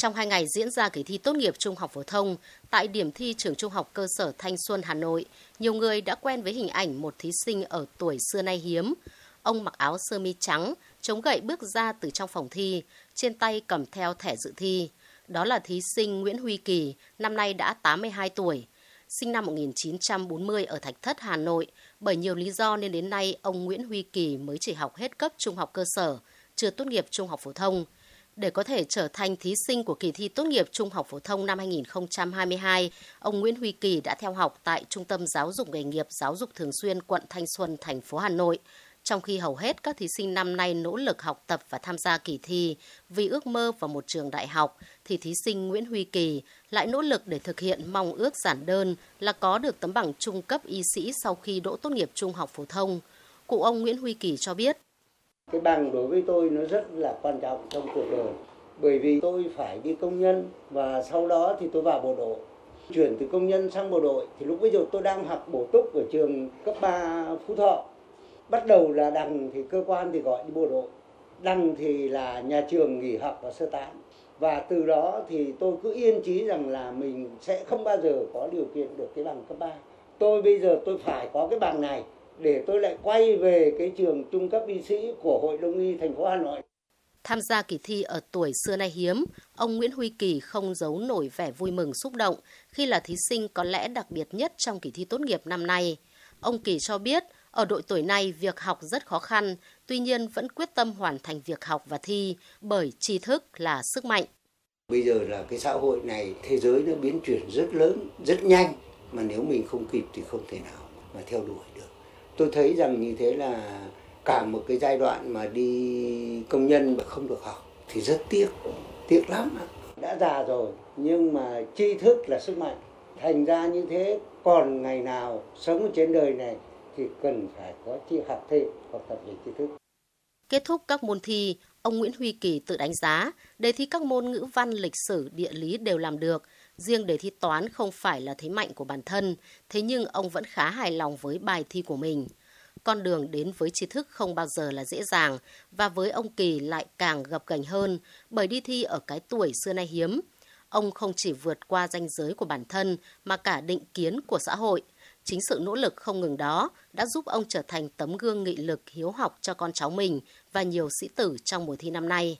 Trong hai ngày diễn ra kỳ thi tốt nghiệp trung học phổ thông, tại điểm thi trường trung học cơ sở Thanh Xuân, Hà Nội, nhiều người đã quen với hình ảnh một thí sinh ở tuổi xưa nay hiếm. Ông mặc áo sơ mi trắng, chống gậy bước ra từ trong phòng thi, trên tay cầm theo thẻ dự thi. Đó là thí sinh Nguyễn Huy Kỳ, năm nay đã 82 tuổi. Sinh năm 1940 ở Thạch Thất, Hà Nội. Bởi nhiều lý do nên đến nay ông Nguyễn Huy Kỳ mới chỉ học hết cấp trung học cơ sở, chưa tốt nghiệp trung học phổ thông. Để có thể trở thành thí sinh của kỳ thi tốt nghiệp trung học phổ thông năm 2022, ông Nguyễn Huy Kỳ đã theo học tại Trung tâm Giáo dục nghề nghiệp Giáo dục Thường xuyên quận Thanh Xuân, thành phố Hà Nội. Trong khi hầu hết các thí sinh năm nay nỗ lực học tập và tham gia kỳ thi vì ước mơ vào một trường đại học, thì thí sinh Nguyễn Huy Kỳ lại nỗ lực để thực hiện mong ước giản đơn là có được tấm bằng trung cấp y sĩ sau khi đỗ tốt nghiệp trung học phổ thông. Cụ ông Nguyễn Huy Kỳ cho biết, cái bằng đối với tôi nó rất là quan trọng trong cuộc đời. Bởi vì tôi phải đi công nhân và sau đó thì tôi vào bộ đội. Chuyển từ công nhân sang bộ đội. Thì lúc bây giờ tôi đang học bổ túc ở trường cấp 3 Phú Thọ. Bắt đầu là đằng thì cơ quan thì gọi đi bộ đội. Đằng thì là nhà trường nghỉ học và sơ tán. Và từ đó thì tôi cứ yên chí rằng là mình sẽ không bao giờ có điều kiện được cái bằng cấp 3 tôi bây giờ tôi phải có cái bằng này để tôi lại quay về cái trường trung cấp y sĩ của Hội Đông y thành phố Hà Nội. Tham gia kỳ thi ở tuổi xưa nay hiếm, ông Nguyễn Huy Kỳ không giấu nổi vẻ vui mừng xúc động khi là thí sinh có lẽ đặc biệt nhất trong kỳ thi tốt nghiệp năm nay. Ông Kỳ cho biết, ở độ tuổi này việc học rất khó khăn, tuy nhiên vẫn quyết tâm hoàn thành việc học và thi bởi tri thức là sức mạnh. Bây giờ là cái xã hội này, thế giới nó biến chuyển rất lớn, rất nhanh, mà nếu mình không kịp thì không thể nào mà theo đuổi được tôi thấy rằng như thế là cả một cái giai đoạn mà đi công nhân mà không được học thì rất tiếc tiếc lắm đã già rồi nhưng mà tri thức là sức mạnh. Thành ra như thế còn ngày nào sống trên đời này thì cần phải có chi học thêm học tập về tri thức. Kết thúc các môn thi, ông Nguyễn Huy Kỳ tự đánh giá, đề thi các môn ngữ văn, lịch sử, địa lý đều làm được. Riêng đề thi toán không phải là thế mạnh của bản thân, thế nhưng ông vẫn khá hài lòng với bài thi của mình. Con đường đến với tri thức không bao giờ là dễ dàng và với ông Kỳ lại càng gập ghềnh hơn bởi đi thi ở cái tuổi xưa nay hiếm. Ông không chỉ vượt qua ranh giới của bản thân mà cả định kiến của xã hội – Chính sự nỗ lực không ngừng đó đã giúp ông trở thành tấm gương nghị lực hiếu học cho con cháu mình và nhiều sĩ tử trong mùa thi năm nay.